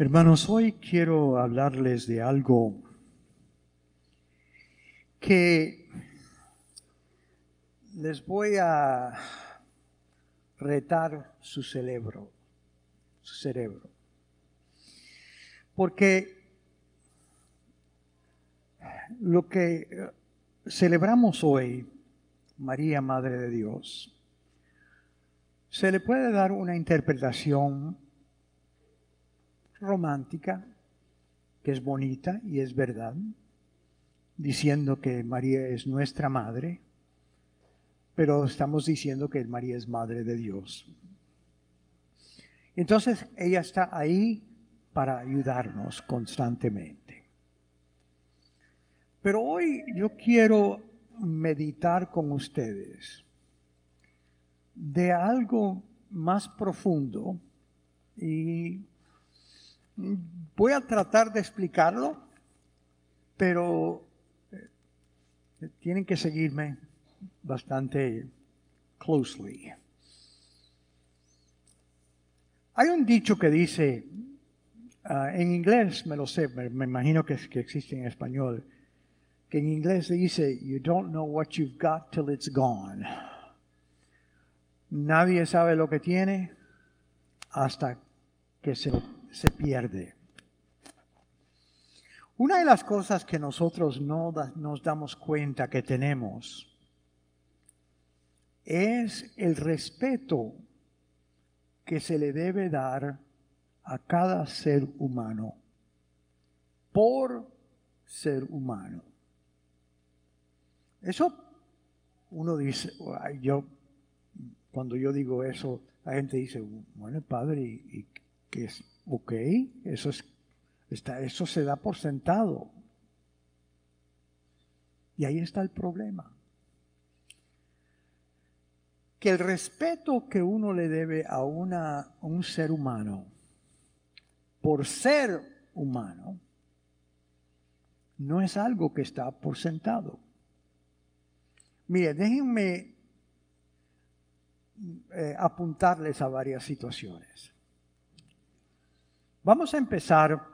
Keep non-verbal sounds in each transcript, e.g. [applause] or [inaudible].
Hermanos, hoy quiero hablarles de algo que les voy a retar su cerebro, su cerebro. Porque lo que celebramos hoy, María, Madre de Dios, se le puede dar una interpretación romántica, que es bonita y es verdad, diciendo que María es nuestra madre, pero estamos diciendo que María es madre de Dios. Entonces ella está ahí para ayudarnos constantemente. Pero hoy yo quiero meditar con ustedes de algo más profundo y Voy a tratar de explicarlo, pero eh, tienen que seguirme bastante closely. Hay un dicho que dice, ah, en inglés me lo sé, me, imagino que, que, existe en español, que en inglés dice, you don't know what you've got till it's gone. Nadie sabe lo que tiene hasta que se se pierde. Una de las cosas que nosotros no nos damos cuenta que tenemos es el respeto que se le debe dar a cada ser humano por ser humano. Eso uno dice, yo cuando yo digo eso, la gente dice, bueno, padre, ¿y, qué es? Ok, eso, es, está, eso se da por sentado. Y ahí está el problema. Que el respeto que uno le debe a, una, un ser humano por ser humano no es algo que está por sentado. Mire, déjenme eh, apuntarles a varias situaciones. Vamos a empezar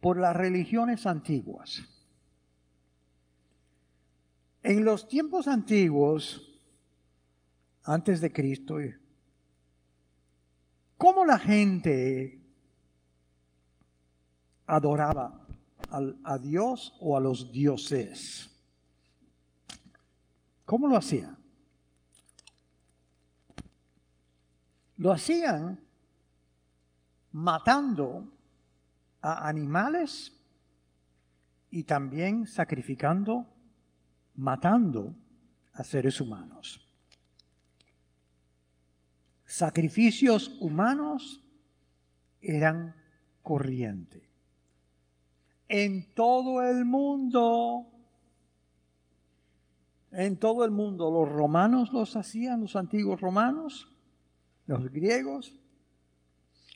por las religiones antiguas. En los tiempos antiguos, antes de Cristo, ¿cómo la gente adoraba a Dios o a los dioses? ¿Cómo lo hacían? Lo hacían matando a animales y también sacrificando, matando a seres humanos. Sacrificios humanos eran corriente. En todo el mundo, en todo el mundo, los romanos los hacían, los antiguos romanos, los griegos,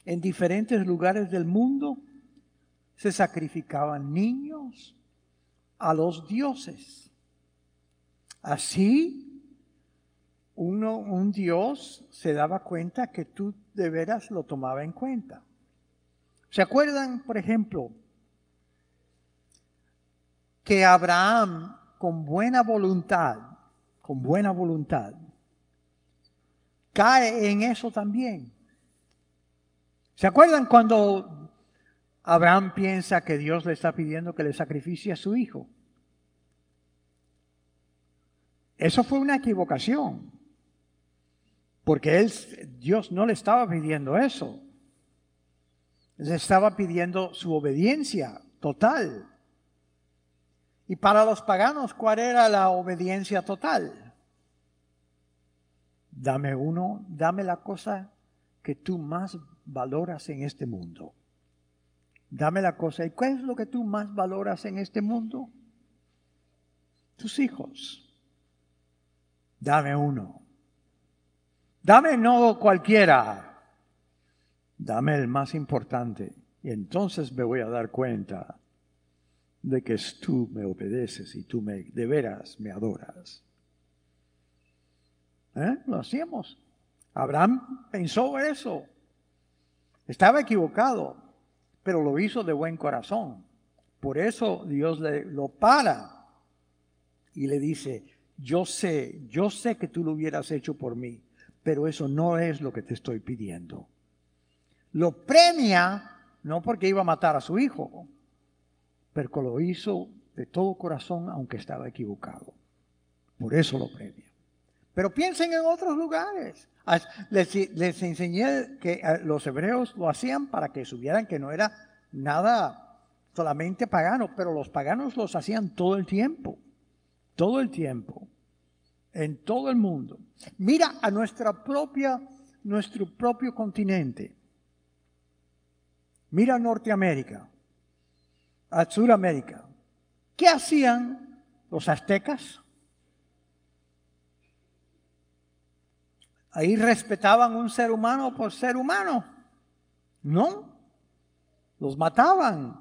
en diferentes lugares del mundo se sacrificaban niños a los dioses. Así, uno, un dios se daba cuenta que tú de veras lo tomaba en cuenta. ¿Se acuerdan, por ejemplo, que Abraham, con buena voluntad, con buena voluntad, cae en eso también? ¿Se acuerdan cuando Abraham piensa que Dios le está pidiendo que le sacrificie a su hijo? Eso fue una equivocación, porque Dios no le estaba pidiendo eso. Le estaba pidiendo su obediencia total. Y para los paganos, ¿cuál era la obediencia total? Dame uno, dame la cosa que tú más valoras en este mundo? Dame la cosa. ¿Y cuál es lo que tú más valoras en este mundo? Tus hijos. Dame uno. Dame no cualquiera. Dame el más importante. Y entonces me voy a dar cuenta de que tú me obedeces y tú me de veras me adoras. ¿Eh? Lo hacíamos. Abraham pensó eso. Estaba equivocado, pero lo hizo de buen corazón. Por eso Dios le, lo para y le dice, yo sé, yo sé que tú lo hubieras hecho por mí, pero eso no es lo que te estoy pidiendo. Lo premia no porque iba a matar a su hijo, pero lo hizo de todo corazón aunque estaba equivocado. Por eso lo premia. Pero piensen en otros lugares. Les, enseñé que eh, los hebreos lo hacían para que subieran que no era nada solamente pagano, pero los paganos los hacían todo el tiempo, todo el tiempo, en todo el mundo. Mira a nuestra propia, nuestro propio continente. Mira a Norteamérica, a Sudamérica. ¿Qué hacían los aztecas? Ahí respetaban un ser humano por ser humano. No, los mataban.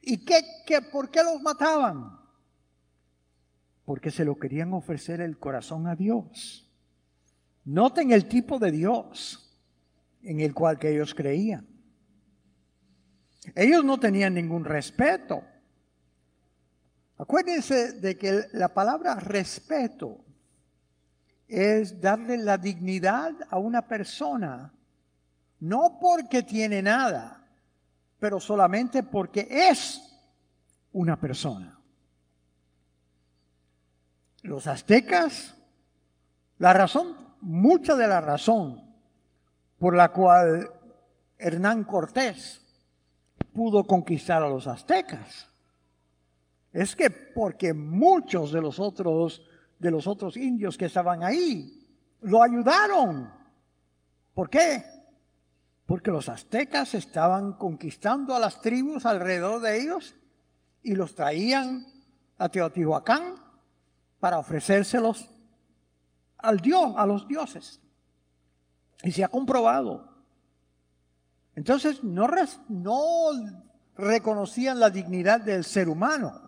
¿Y qué, qué, por qué los mataban? Porque se lo querían ofrecer el corazón a Dios. Noten el tipo de Dios en el cual que ellos creían. Ellos no tenían ningún respeto. Acuérdense de que la palabra respeto es darle la dignidad a una persona, no porque tiene nada, pero solamente porque es una persona. Los aztecas, la razón, mucha de la razón por la cual Hernán Cortés pudo conquistar a los aztecas, es que porque muchos de los otros de los otros indios que estaban ahí. Lo ayudaron. ¿Por qué? Porque los aztecas estaban conquistando a las tribus alrededor de ellos y los traían a Teotihuacán para ofrecérselos al Dios, a los dioses. Y se ha comprobado. Entonces no, no reconocían la dignidad del ser humano.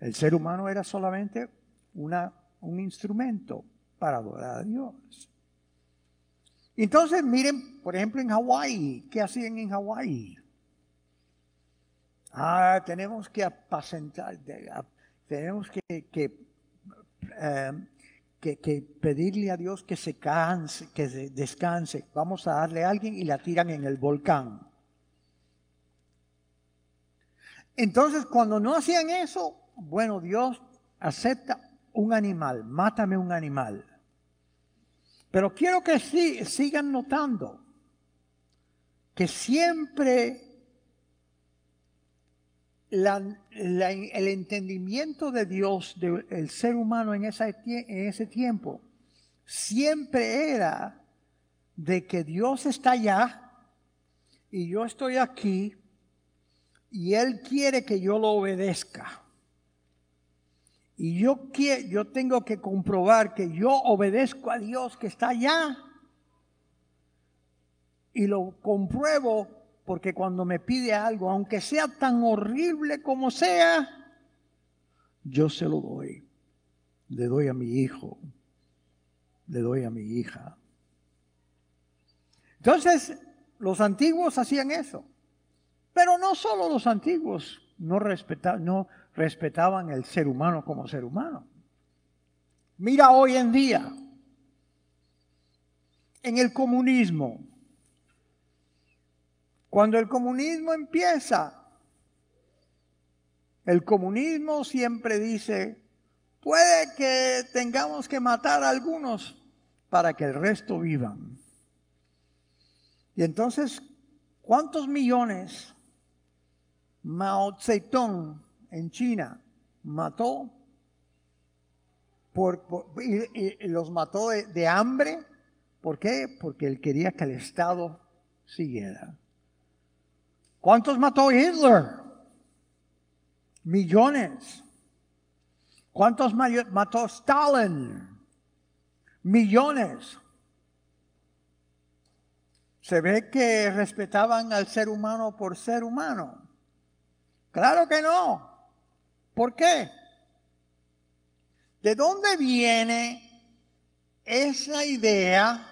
El ser humano era solamente una, un instrumento para adorar a Dios. Entonces, miren, por ejemplo, en Hawái, ¿qué hacían en Hawái? Ah, tenemos que apacentar, tenemos que, em, que, que, pedirle a Dios que se canse, que descanse. Vamos a darle a alguien y la tiran en el volcán. Entonces, cuando no hacían eso, bueno, Dios acepta un animal, mátame un animal. Pero quiero que sigan notando que siempre el entendimiento de Dios, del ser humano en, en ese tiempo, siempre era de que Dios está allá y yo estoy aquí y Él quiere que yo lo obedezca. Y yo, yo tengo que comprobar que yo obedezco a Dios que está allá. Y lo compruebo porque cuando me pide algo, aunque sea tan horrible como sea, yo se lo doy. Le doy a mi hijo, le doy a mi hija. Entonces, los antiguos hacían eso. Pero no solo los antiguos no no, respetaban el ser humano como ser humano. Mira hoy en día, en el comunismo, cuando el comunismo empieza, el comunismo siempre dice, puede que tengamos que matar a algunos para que el resto vivan. Y entonces, ¿cuántos millones Mao Zedong en China mató por, y, los mató de, hambre. ¿Por qué? Porque él quería que el Estado siguiera. ¿Cuántos mató Hitler? Millones. ¿Cuántos mató Stalin? Millones. Se ve que respetaban al ser humano por ser humano. Claro que no. ¿Por qué? ¿De dónde viene esa idea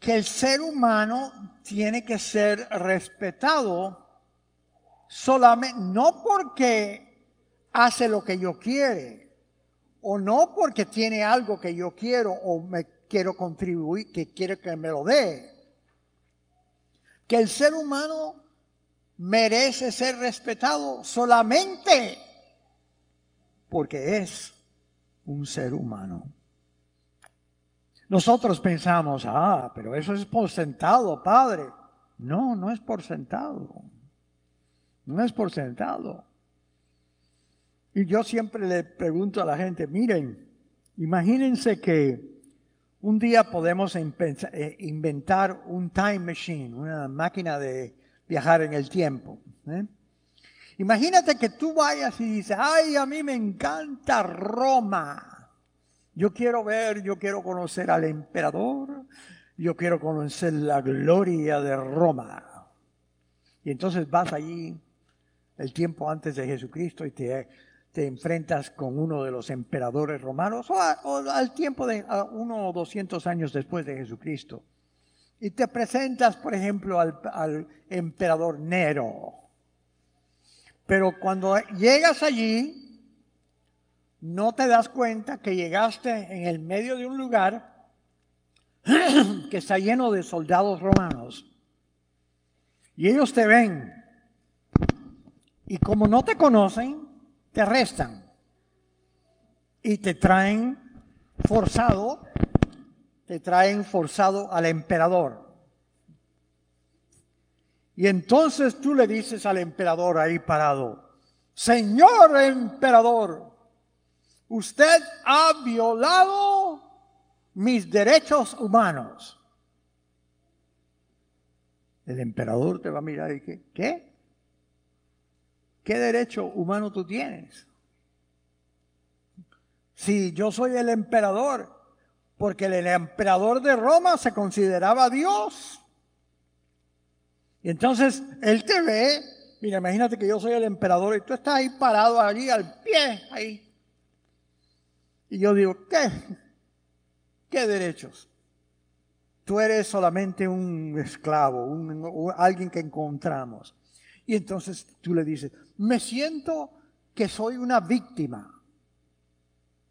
que el ser humano tiene que ser respetado solamente, no porque hace lo que yo quiere, o no porque tiene algo que yo quiero o me quiero contribuir, que quiere que me lo dé. Que el ser humano merece ser respetado solamente porque es un ser humano. Nosotros pensamos, ah, pero eso es por sentado, Padre. No, no es por sentado. No es por sentado. Y yo siempre le pregunto a la gente, miren, imagínense que un día podemos eh, inventar un time machine, una máquina de viajar en el tiempo. ¿eh? Imagínate que tú vayas y dices, ay, a mí me encanta Roma. Yo quiero ver, yo quiero conocer al emperador, yo quiero conocer la gloria de Roma. Y entonces vas allí el tiempo antes de Jesucristo y te, te enfrentas con uno de los emperadores romanos o, al tiempo de uno o doscientos años después de Jesucristo. Y te presentas, por ejemplo, al, emperador Nero. Pero cuando llegas allí, no te das cuenta que llegaste en el medio de un lugar [clears throat] que está lleno de soldados romanos. Y ellos te ven. Y como no te conocen, te arrestan. Y te traen forzado, te traen forzado al emperador. Y entonces tú le dices al emperador ahí parado, Señor emperador, usted ha violado mis derechos humanos. El emperador te va a mirar y dice, ¿qué? ¿Qué derecho humano tú tienes? Si yo soy el emperador, porque el emperador de Roma se consideraba Dios. Y entonces él te ve, mira, imagínate que yo soy el emperador y tú estás ahí parado allí al pie, ahí, y yo digo, ¿qué? ¿Qué derechos? Tú eres solamente un esclavo, alguien que encontramos. Y entonces tú le dices, me siento que soy una víctima.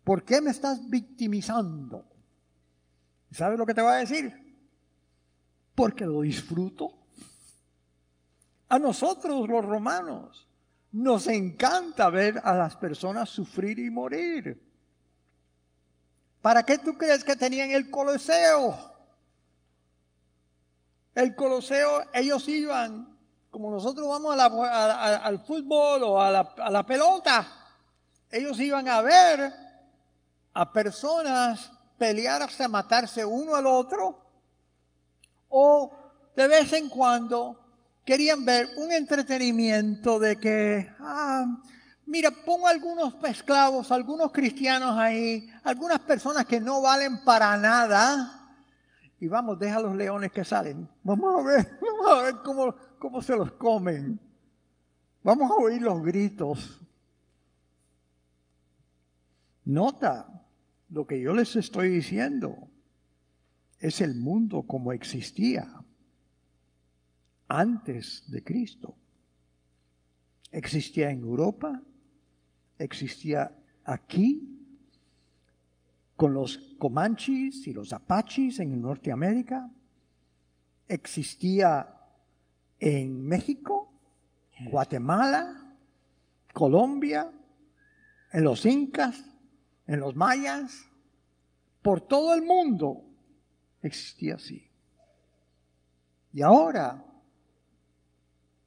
¿Por qué me estás victimizando? ¿Sabes lo que te va a decir? Porque lo disfruto. A nosotros los romanos nos encanta ver a las personas sufrir y morir. ¿Para qué tú crees que tenían el Coloseo? El Coloseo, ellos iban, como nosotros vamos al fútbol o a la, pelota, ellos iban a ver a personas pelear hasta matarse uno al otro, o de vez en cuando querían ver un entretenimiento de que, ah, Mira, pongo algunos esclavos, algunos cristianos ahí, algunas personas que no valen para nada. Y vamos, deja los leones que salen. Vamos a ver, [laughs] vamos a ver cómo, cómo se los comen. Vamos a oír los gritos. Nota lo que yo les estoy diciendo. Es el mundo como existía antes de Cristo. Existía en Europa, existía aquí con los comanches y los apaches en Norteamérica, existía en México, Guatemala, Colombia, en los incas, en los mayas, por todo el mundo existía así. Y ahora,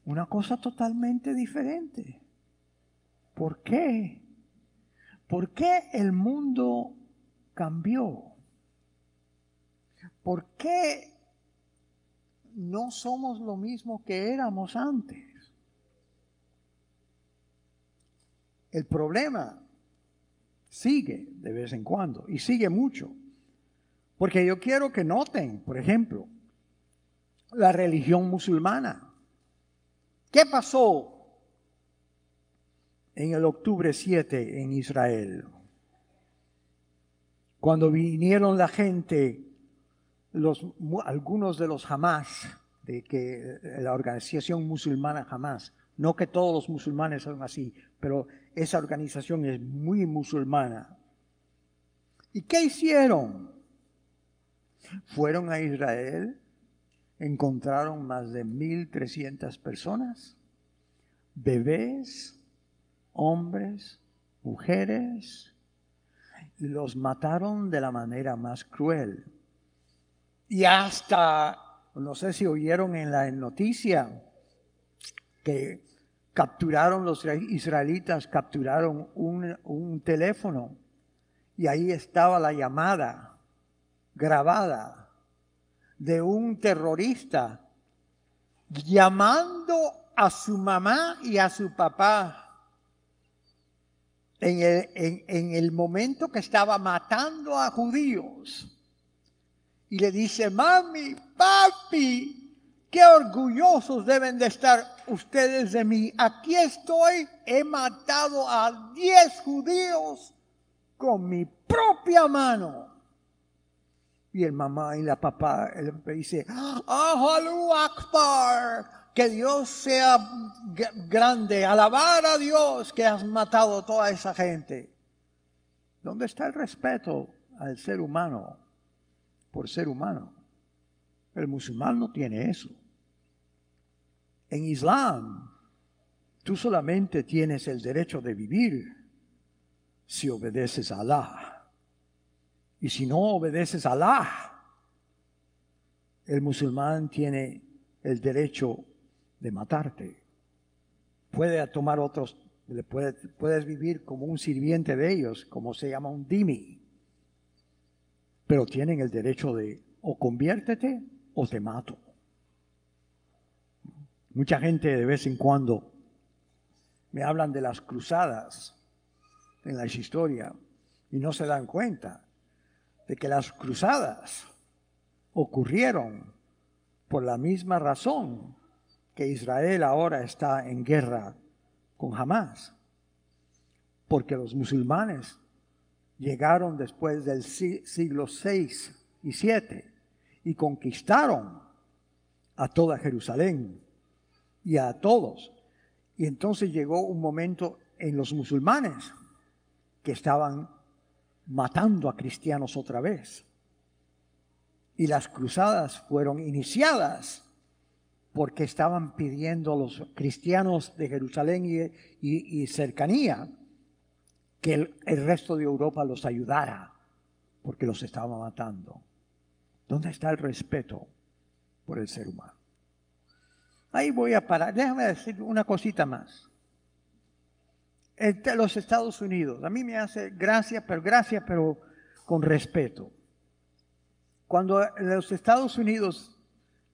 una cosa totalmente diferente. ¿Por qué? ¿Por qué el mundo cambió? ¿Por qué no somos lo mismo que éramos antes? El problema sigue de vez en cuando y sigue mucho. Porque yo quiero que noten, por ejemplo, la religión musulmana. ¿Qué pasó en el octubre 7 en Israel. Cuando vinieron la gente los, algunos de los Hamas, de que eh, la organización musulmana Hamas, no que todos los musulmanes son así, pero esa organización es muy musulmana. ¿Y qué hicieron? Fueron a Israel, encontraron más de 1.300 personas, bebés, hombres, mujeres, y los mataron de la manera más cruel. Y hasta, no sé si oyeron en la noticia, que capturaron los israelitas, capturaron un, un teléfono y ahí estaba la llamada grabada de un terrorista llamando a su mamá y a su papá en el, en, el, momento que estaba matando a judíos. Y le dice, mami, papi, qué orgullosos deben de estar ustedes de mí. Aquí estoy, he matado a diez judíos con mi propia mano. Y el mamá y la papá el dice, ¡Ahalu Akbar! Que Dios sea grande, alabar a Dios que has matado a toda esa gente. ¿Dónde está el respeto al ser humano por ser humano? El musulmán no tiene eso. En Islam, tú solamente tienes el derecho de vivir si obedeces a Allah. Y si no obedeces a Allah, el musulmán tiene el derecho de matarte. Puede tomar otros, puedes vivir como un sirviente de ellos, como se llama un dimi. Pero tienen el derecho de o conviértete o te mato. Mucha gente de vez en cuando me hablan de las cruzadas en la historia y no se dan cuenta de que las cruzadas ocurrieron por la misma razón que Israel ahora está en guerra con Hamas. Porque los musulmanes llegaron después del siglo VI y VII y conquistaron a toda Jerusalén y a todos. Y entonces llegó un momento en los musulmanes que estaban matando a cristianos otra vez. Y las cruzadas fueron iniciadas porque estaban pidiendo a los cristianos de Jerusalén y, cercanía que el, el, resto de Europa los ayudara, porque los estaba matando. ¿Dónde está el respeto por el ser humano? Ahí voy a parar. Déjame decir una cosita más los Estados Unidos. A mí me hace gracia, pero gracia, pero con respeto. Cuando los Estados Unidos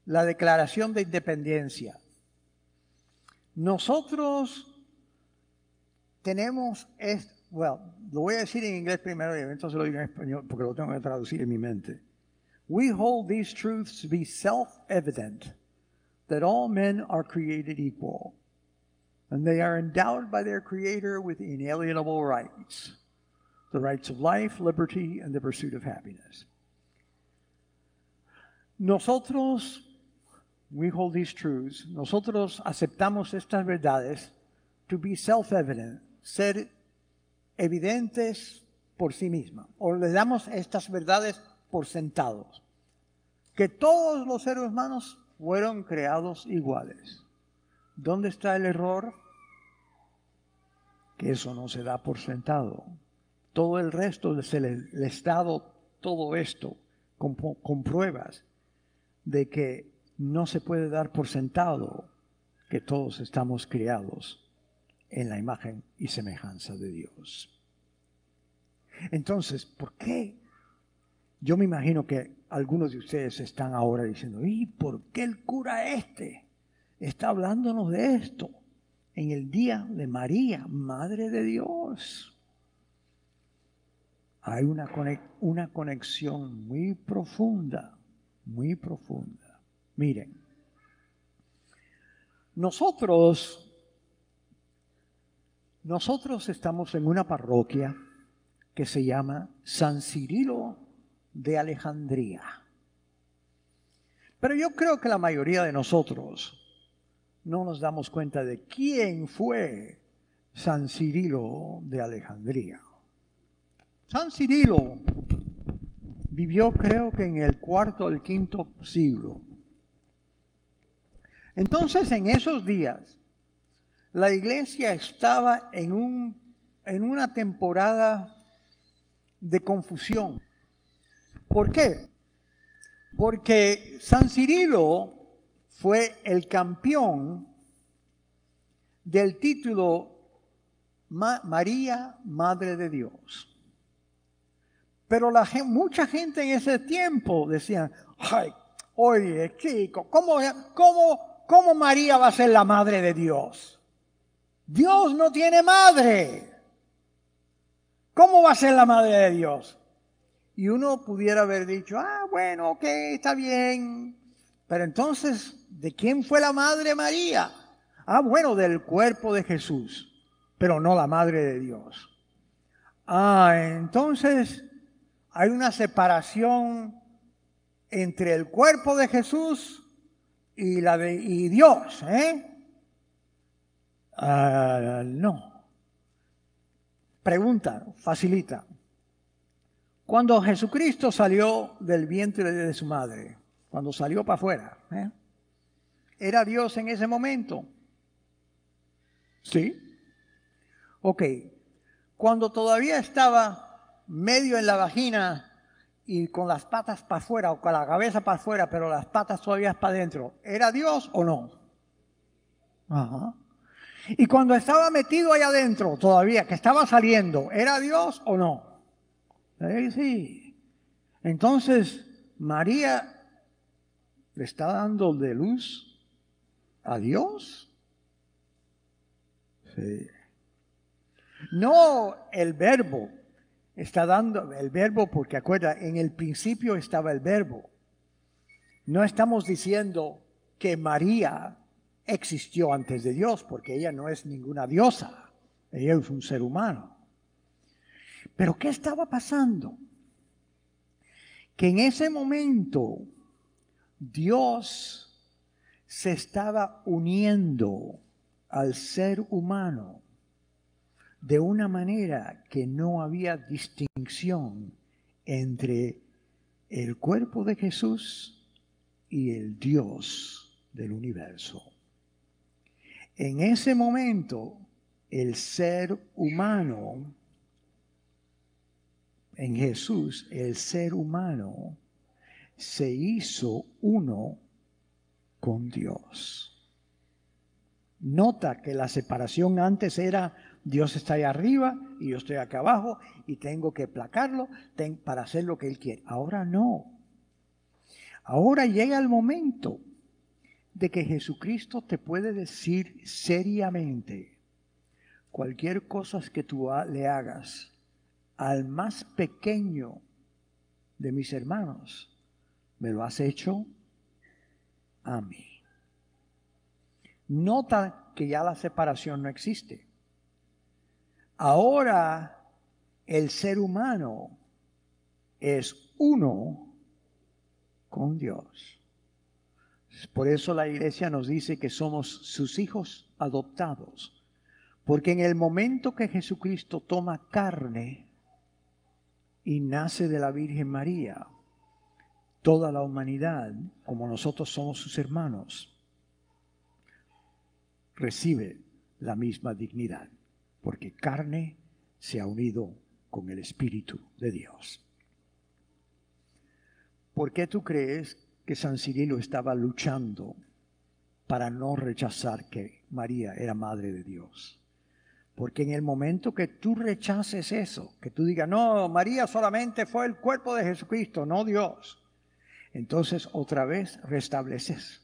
la declaración de independencia, nosotros tenemos, bueno, lo voy a decir en inglés primero y entonces lo digo en español porque lo tengo que traducir en mi mente. We hold these truths to be self-evident that all men are created equal and they are endowed by their Creator with inalienable rights the rights of life, liberty, and the pursuit of happiness. Nosotros, we hold these truths, nosotros aceptamos estas verdades to be self-evident, ser evidentes por sí mismas, o le damos estas verdades por sentados, que todos los seres humanos fueron creados iguales. ¿Dónde está el error? Que eso no se da por sentado. Todo el resto del Estado, todo esto, con, con pruebas de que no se puede dar por sentado que todos estamos criados en la imagen y semejanza de Dios. Entonces, ¿por qué? Yo me imagino que algunos de ustedes están ahora diciendo, ¿y por qué el cura este? está hablándonos de esto en el día de María, Madre de Dios. Hay una, una conexión muy profunda, muy profunda. Miren, nosotros, nosotros estamos en una parroquia que se llama San Cirilo de Alejandría. Pero yo creo que la mayoría de nosotros no nos damos cuenta de quién fue San Cirilo de Alejandría. San Cirilo vivió creo que en el cuarto o el quinto siglo. Entonces en esos días la iglesia estaba en, un, en una temporada de confusión. ¿Por qué? Porque San Cirilo fue el campeón del título María, Madre de Dios. Pero mucha gente en ese tiempo decía, ay, oye, chico, ¿cómo, cómo, ¿cómo María va a ser la Madre de Dios? Dios no tiene madre. ¿Cómo va a ser la Madre de Dios? Y uno pudiera haber dicho, ah, bueno, ok, está bien. Pero entonces, ¿de quién fue la Madre María? Ah, bueno, del cuerpo de Jesús, pero no la Madre de Dios. Ah, entonces hay una separación entre el cuerpo de Jesús y, la de, y Dios, ¿eh? Ah, no. Pregunta, facilita. Cuando Jesucristo salió del vientre de su madre, cuando salió para afuera, ¿eh? ¿era Dios en ese momento? Sí. Ok. Cuando todavía estaba medio en la vagina y con las patas para afuera o con la cabeza para afuera, pero las patas todavía para adentro, ¿era Dios o no? Ajá. Y cuando estaba metido ahí adentro, todavía, que estaba saliendo, ¿era Dios o no? Sí. Entonces, María le está dando de luz a Dios. Sí. No el verbo, está dando el verbo porque acuerda, en el principio estaba el verbo. No estamos diciendo que María existió antes de Dios, porque ella no es ninguna diosa, ella es un ser humano. Pero ¿qué estaba pasando? Que en ese momento Dios se estaba uniendo al ser humano de una manera que no había distinción entre el cuerpo de Jesús y el Dios del universo. En ese momento, el ser humano en Jesús, el ser humano se hizo uno con Dios. Nota que la separación antes era Dios está ahí arriba y yo estoy acá abajo y tengo que placarlo para hacer lo que Él quiere. Ahora no. Ahora llega el momento de que Jesucristo te puede decir seriamente cualquier cosa que tú le hagas al más pequeño de mis hermanos, me lo has hecho a mí. Nota que ya la separación no existe. Ahora el ser humano es uno con Dios. Por eso la iglesia nos dice que somos sus hijos adoptados. Porque en el momento que Jesucristo toma carne, y nace de la Virgen María. Toda la humanidad, como nosotros somos sus hermanos, recibe la misma dignidad, porque carne se ha unido con el Espíritu de Dios. ¿Por qué tú crees que San Cirilo estaba luchando para no rechazar que María era Madre de Dios? Porque en el momento que tú rechaces eso, que tú digas, no, María solamente fue el cuerpo de Jesucristo, no Dios, entonces otra vez restableces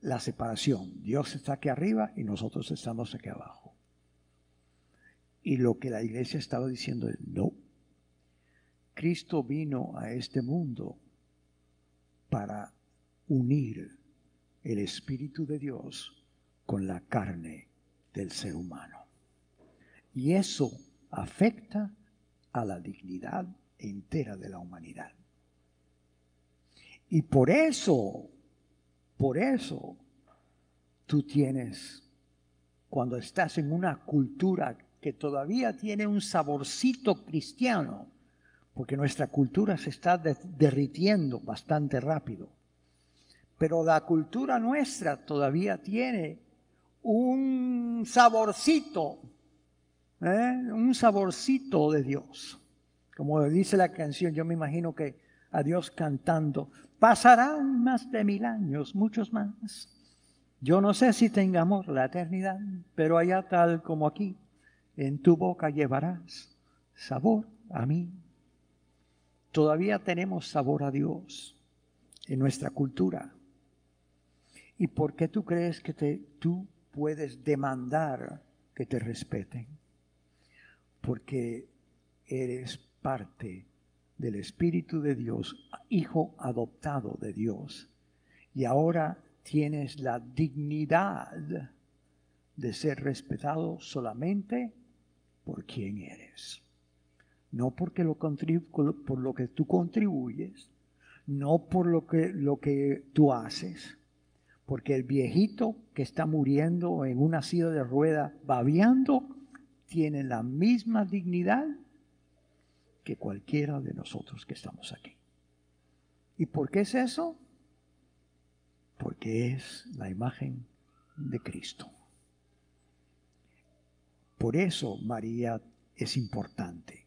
la separación. Dios está aquí arriba y nosotros estamos aquí abajo. Y lo que la iglesia estaba diciendo es, no, Cristo vino a este mundo para unir el Espíritu de Dios con la carne del ser humano. Y eso afecta a la dignidad entera de la humanidad. Y por eso Por eso tú tienes, cuando estás en una cultura que todavía tiene un saborcito cristiano, porque nuestra cultura se está derritiendo bastante rápido. Pero la cultura nuestra todavía tiene un saborcito, ¿eh? un saborcito de Dios. Como dice la canción, yo me imagino que a Dios cantando, pasarán más de mil años, muchos más. Yo no sé si tengamos la eternidad, pero allá tal como aquí, en tu boca llevarás sabor a mí. Todavía tenemos sabor a Dios en nuestra cultura. ¿Y por qué tú crees que tú puedes demandar que te respeten? Porque eres parte del Espíritu de Dios, hijo adoptado de Dios. Y ahora tienes la dignidad de ser respetado solamente por quien eres. No porque lo por lo que tú contribuyes, no por lo que, lo que tú haces, porque el viejito que está muriendo en una silla de rueda babeando tiene la misma dignidad que cualquiera de nosotros que estamos aquí. ¿Y por qué es eso? Porque es la imagen de Cristo. Por eso María es importante,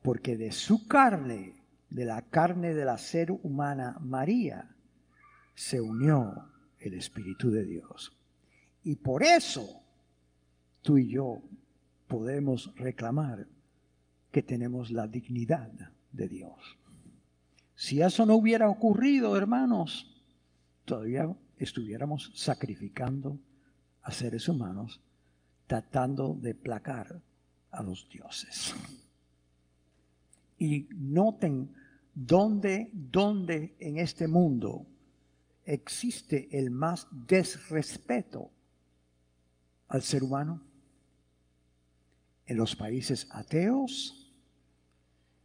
porque de su carne, de la carne de la ser humana María, se unió el Espíritu de Dios. Y por eso tú y yo podemos reclamar que tenemos la dignidad de Dios. Si eso no hubiera ocurrido, hermanos, todavía estuviéramos sacrificando a seres humanos tratando de placar a los dioses. Y noten dónde, dónde en este mundo existe el más desrespeto al ser humano. En los países ateos,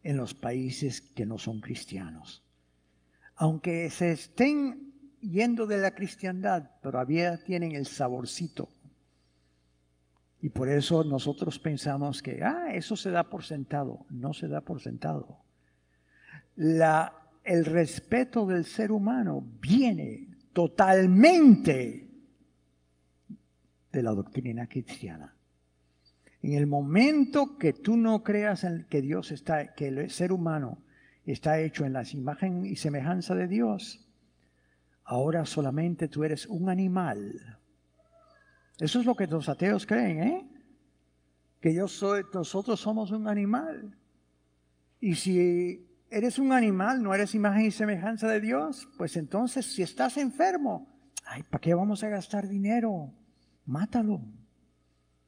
en los países que no son cristianos. Aunque se estén yendo de la cristiandad, todavía tienen el saborcito y por eso nosotros pensamos que, ah, eso se da por sentado. No se da por sentado. La, el respeto del ser humano viene totalmente de la doctrina cristiana. En el momento que tú no creas en que Dios está, que el ser humano está hecho en la imagen y semejanza de Dios, ahora solamente tú eres un animal eso es lo que los ateos creen, ¿eh? Que yo soy, nosotros somos un animal. Y si eres un animal, no eres imagen y semejanza de Dios, pues entonces si estás enfermo, ay, ¿para qué vamos a gastar dinero? Mátalo.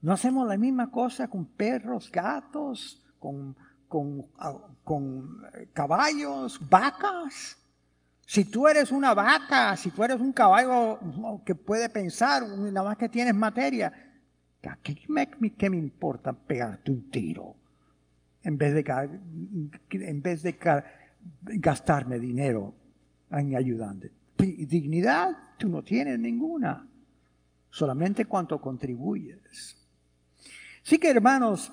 No hacemos la misma cosa con perros, gatos, con, con, ah, con eh, caballos, vacas. Si tú eres una vaca, si tú eres un caballo que puede pensar, nada más que tienes materia, ¿qué me, qué me importa pegarte un tiro? En vez de, en vez de gastarme dinero en ayudante. Dignidad tú no tienes ninguna, solamente cuanto contribuyes. Así que hermanos,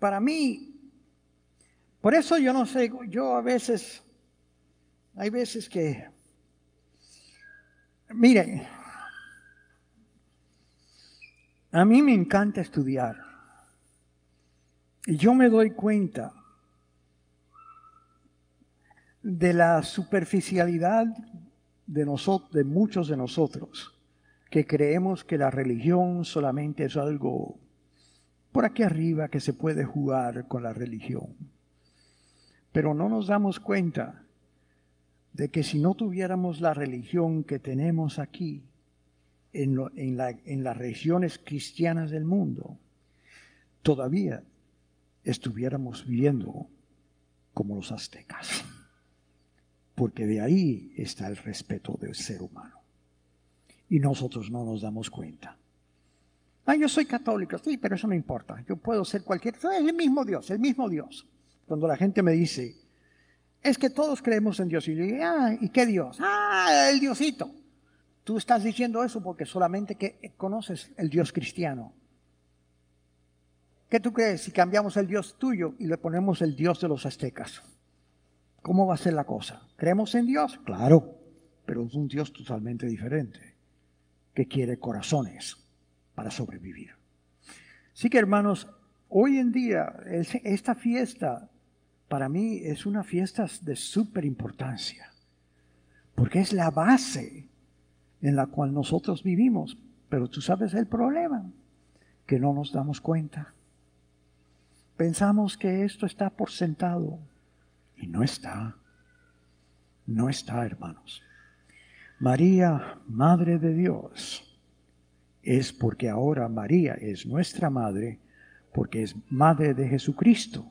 para mí, por eso yo no sé, yo a veces hay veces que, miren, a mí me encanta estudiar. Y yo me doy cuenta de la superficialidad de, de muchos de nosotros, que creemos que la religión solamente es algo por aquí arriba que se puede jugar con la religión. Pero no nos damos cuenta de que si no tuviéramos la religión que tenemos aquí, en, las regiones cristianas del mundo, todavía estuviéramos viviendo como los aztecas. Porque de ahí está el respeto del ser humano. Y nosotros no nos damos cuenta. Ah, yo soy católico, sí, pero eso no importa. Yo puedo ser cualquier... Es el mismo Dios, el mismo Dios. Cuando la gente me dice, es que todos creemos en Dios. Y yo digo, ah, ¿y qué Dios? Ah, el Diosito. Tú estás diciendo eso porque solamente que conoces el Dios cristiano. ¿Qué tú crees si cambiamos el Dios tuyo y le ponemos el Dios de los aztecas? ¿Cómo va a ser la cosa? ¿Creemos en Dios? Claro, pero es un Dios totalmente diferente que quiere corazones para sobrevivir. Así que hermanos, hoy en día esta fiesta para mí es una fiesta de súper importancia, porque es la base en la cual nosotros vivimos. Pero tú sabes el problema, que no nos damos cuenta. Pensamos que esto está por sentado y no está. No está, hermanos. María, Madre de Dios, es porque ahora María es nuestra Madre, porque es Madre de Jesucristo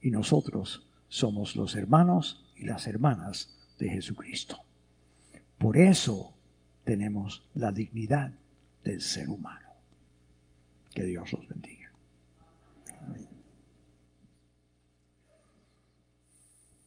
y nosotros somos los hermanos y las hermanas de Jesucristo. Por eso tenemos la dignidad del ser humano. Que Dios los bendiga.